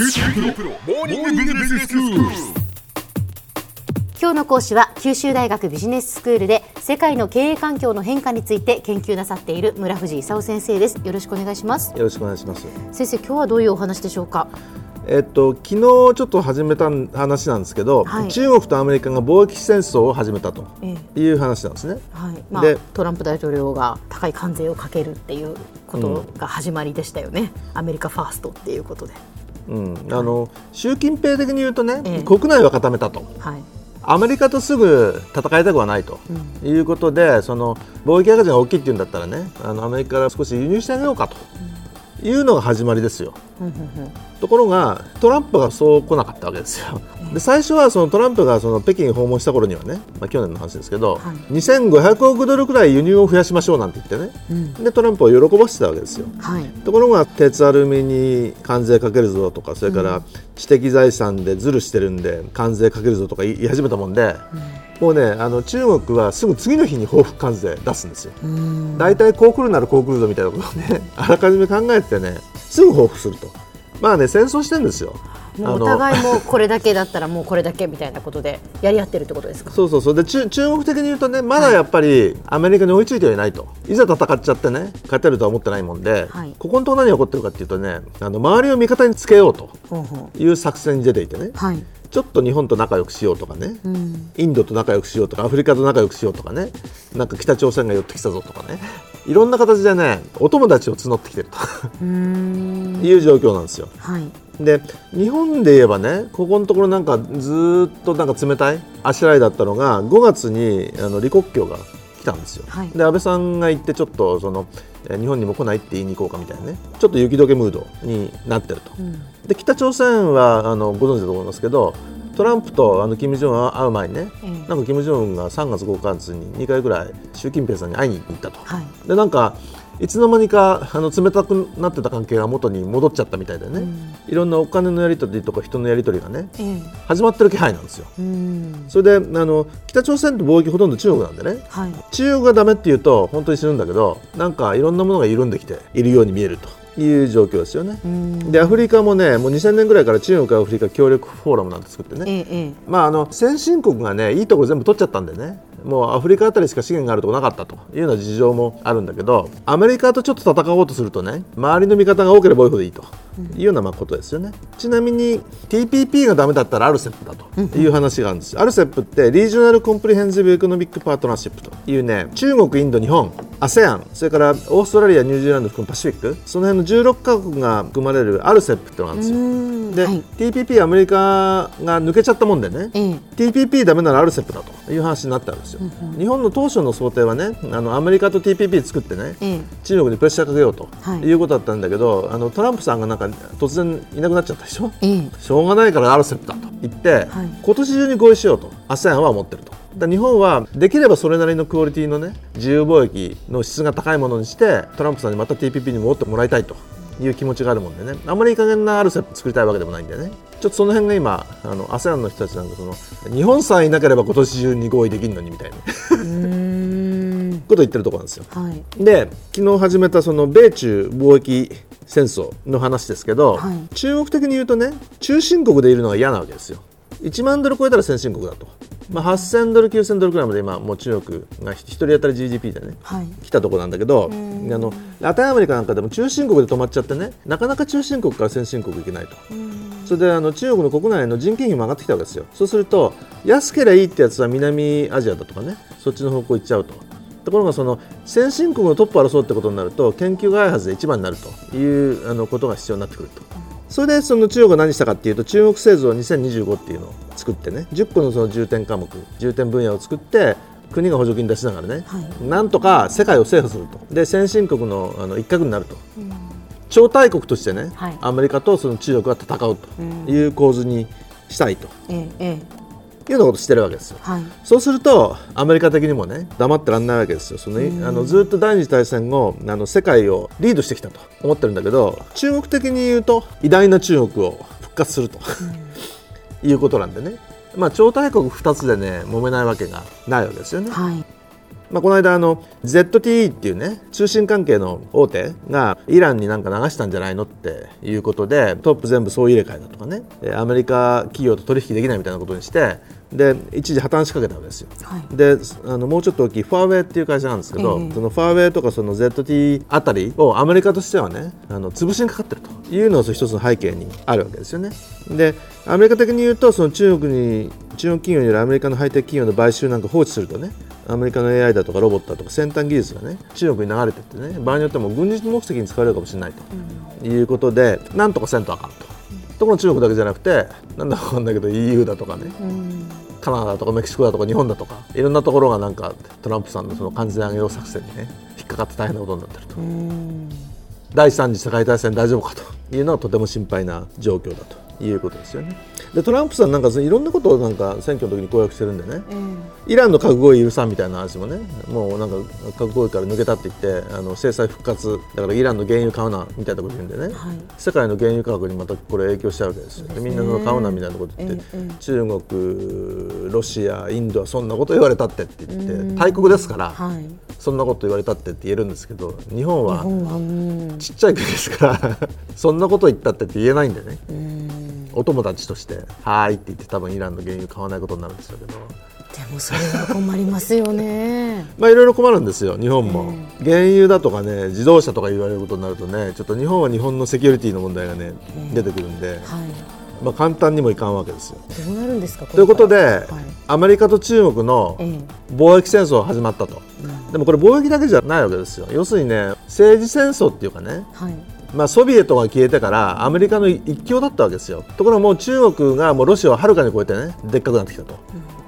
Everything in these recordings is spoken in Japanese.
今日の講師は九州大学ビジネススクールで世界の経営環境の変化について研究なさっている村藤勲先生です。よろしくお願いします。よろしくお願いします。先生今日はどういうお話でしょうか？えっと昨日ちょっと始めた話なんですけど、はい。中国とアメリカが貿易戦争を始めたとえいう話なんですね。はい。まあで、トランプ大統領が高い関税をかけるっていうことが始まりでしたよね、アメリカファーストっていうことで、うん、あの習近平的に言うとね、ええ。国内は固めたと。はい。アメリカとすぐ戦いたくはないと。いうことで、その貿易赤字が大きいっていうんだったらねあのアメリカから少し輸入してあげようかというのが始まりですよ。ところがトランプがそう来なかったわけですよ。で最初はそのトランプがその北京を訪問した頃にはね、まあ、去年の話ですけど、はい。2500億ドルくらい輸入を増やしましょうなんて言ってね、でトランプを喜ばせてたわけですよ。はい。ところが鉄アルミに関税かけるぞとかそれから知的財産でズルしてるんで関税かけるぞとか言い始めたもんで、もうねあの中国はすぐ次の日に報復関税出すんですよ。大体こう来るならこう来るぞみたいなことをねあらかじめ考えてねすぐ報復すると。まあね戦争してるんですよ。もうお互いもこれだけだったらもうこれだけみたいなことで やり合ってるってことですか？そうそうそう。で中中国的に言うとねまだやっぱりアメリカに追いついてはいないと。いざ戦っちゃってね勝てるとは思ってないもんで、はい。ここのところ何が起こってるかっていうとねあの周りを味方につけようという作戦に出ていてねうはい。ちょっと日本と仲良くしようとかね、インドと仲良くしようとかアフリカと仲良くしようとかねなんか北朝鮮が寄ってきたぞとかねいろんな形でねお友達を募ってきてると。いう状況なんですよ。はい。で日本で言えばねここのところなんかずーっとなんか冷たいあしらいだったのが5月にあの李克強が来たんですよ、はい。で安倍さんが行ってちょっとそのえー日本にも来ないって言いに行こうかみたいなねちょっと雪解けムードになってると、で北朝鮮はあのご存知だと思いますけどトランプとあの金正恩が会う前にね、ええ。なんか金正恩が3月5月に2回ぐらい習近平さんに会いに行ったと、はい。でなんかいつの間にかあの冷たくなってた関係が元に戻っちゃったみたいでね、いろんなお金のやり取りとか人のやり取りがねええ。始まってる気配なんですよ。うん。それであの北朝鮮と貿易ほとんど中国なんでね。はい。中国がダメっていうと本当に死ぬんだけどなんかいろんなものが緩んできているように見えるという状況ですよね。でアフリカもねもう2000年ぐらいから中国アフリカ協力フォーラムなんて作ってね、ええええ。まあ、あの先進国がねいいところ全部取っちゃったんでね。もうアフリカあたりしか資源があるとこなかったというような事情もあるんだけどアメリカとちょっと戦おうとするとね周りの味方が多ければ多いほどいいというようなまあことですよね、ちなみに TPP がダメだったら RCEP だという話があるんです。よ RCEP って Regional Comprehensive Economic Partnership というね中国インド日本 ASEAN それからオーストラリアニュージーランド含むパシフィックその辺の16カ国が含まれる RCEP ってのがあるんですよ。で、はい。TPP アメリカが抜けちゃったもんでね、ええ。TPP ダメなら RCEP だという話になったんですよ、日本の当初の想定はねあのアメリカと TPP 作ってね、ええ。中国にプレッシャーかけようと、はい。い、うことだったんだけどあのトランプさんがなんか突然いなくなっちゃったでしょ。ええ。しょうがないから RCEP だと言って、はい。今年中に合意しようと ASEAN は思ってると。日本はできればそれなりのクオリティのね自由貿易の質が高いものにしてトランプさんにまた TPP に戻ってもらいたいという気持ちがあるもんでね。あんまりいい加減な RCEP 作りたいわけでもないんでね。ちょっとその辺が今あの ASEAN の人たちなんかその日本さえいなければ今年中に合意できるのにみたいな。うん。ことを言ってるところなんですよ。はい。で昨日始めたその米中貿易戦争の話ですけど、はい。中国的に言うとね中心国でいるのが嫌なわけですよ1万ドル超えたら先進国だと、まあ、8000ドル9000ドルくらいまで今もう中国が1人当たり GDP でねはい来たところなんだけどあのラテンアメリカなんかでも中心国で止まっちゃってねなかなか中心国から先進国行けないと。それであの中国の国内の人件費も上がってきたわけですよ。そうすると安ければいいってやつは南アジアだとかねそっちの方向行っちゃうと。ところがその先進国のトップを争うってことになると研究開発で一番になるというあのことが必要になってくると。それでその中国が何したかっていうと中国製造2025っていうのを作ってね10個のその重点科目重点分野を作って国が補助金出しながらね、なんとか世界を制覇すると。で先進国のあの一角になると、超大国としてね、はい。アメリカとその中国が戦うという構図にしたいというようなことをしてるわけですよ。はい。そうするとアメリカ的にもね黙ってらんないわけですよ。そのあのずっと第二次大戦後あの世界をリードしてきたと思ってるんだけど中国的に言うと偉大な中国を復活すると、いうことなんでね、まあ、超大国2つでね揉めないわけがないわけですよね。はい。まあ、この間あの ZTE っていうね通信関係の大手がイランになんか流したんじゃないのっていうことでトップ全部総入れ替えだとかねアメリカ企業と取引できないみたいなことにしてで一時破綻しかけたわけですよ、はい、であのもうちょっと大きいファーウェイっていう会社なんですけど、えー、そのファーウェイとかその ZT あたりをアメリカとしてはねあの潰しにかかってるというのが一つの背景にあるわけですよね。でアメリカ的に言うとその中国に中国企業によるアメリカのハイテク企業の買収なんか放置するとねアメリカの AI だとかロボットだとか先端技術がね中国に流れてってね場合によっても軍事目的に使われるかもしれないということで、うん、なんとかせんとあかんと。ところ中国だけじゃなくてなんだか分かんないけど EU だとかね、うん、カナダとかメキシコだとか日本だとかいろんなところがなんかトランプさんのその関税上げよう作戦にね引っかかって大変なことになってると。第3次世界大戦大丈夫かというのはとても心配な状況だということですよね。でトランプさんなんかいろんなことをなんか選挙の時に公約してるんでね、うん、イランの核合意許さんみたいな話もねもうなんか核合意から抜けたって言ってあの制裁復活だからイランの原油買うなみたいなこと言うんでね、はい、世界の原油価格にまたこれ影響しちゃうわけですよでみんなの買うなみたいなこと言って、えー、中国、ロシア、インドはそんなこと言われたってって言って大国ですから、はい、そんなこと言われたってって言えるんですけど日本はちっちゃい国ですから そんなこと言ったってって言えないんでね。お友達として「はい」って言って多分イランの原油買わないことになるんですけど。でもそれは困りますよね。まあいろいろ困るんですよ日本も、えー、原油だとかね自動車とか言われることになるとねちょっと日本は日本のセキュリティの問題がね、えー、出てくるんで、はい、まあ簡単にもいかんわけですよ。どうなるんですかということで、はい、アメリカと中国の貿易戦争が始まったと、えー、でもこれ貿易だけじゃないわけですよ。要するにね政治戦争っていうかね、はいまあ、ソビエトが消えてからアメリカの一強だったわけですよところがもう中国がもうロシアをはるかに超えてねでっかくなってきたと。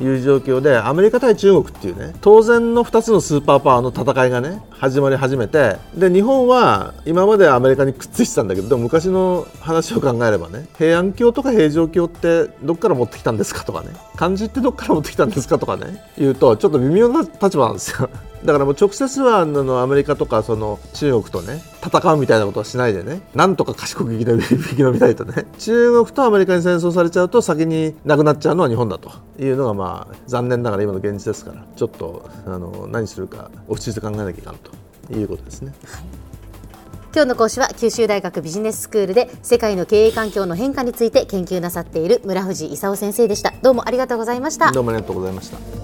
いう状況でアメリカ対中国っていうね当然の2つのスーパーパワーの戦いがね始まり始めてで日本は今までアメリカにくっついてたんだけど昔の話を考えればね平安京とか平城京ってどっから持ってきたんですかとかね漢字ってどっから持ってきたんですかとかね言うとちょっと微妙な立場なんですよだからもう直接はあのアメリカとかその中国とね戦うみたいなことはしないでね。なんとか賢く生き延びたいとね。中国とアメリカに戦争されちゃうと先になくなっちゃうのは日本だと。いうのがまあ残念ながら今の現実ですから。ちょっとあの何するか落ち着いて考えなきゃいかんということですね。はい。今日の講師は九州大学ビジネススクールで世界の経営環境の変化について研究なさっている村藤勲先生でした。どうもありがとうございました。どうもありがとうございました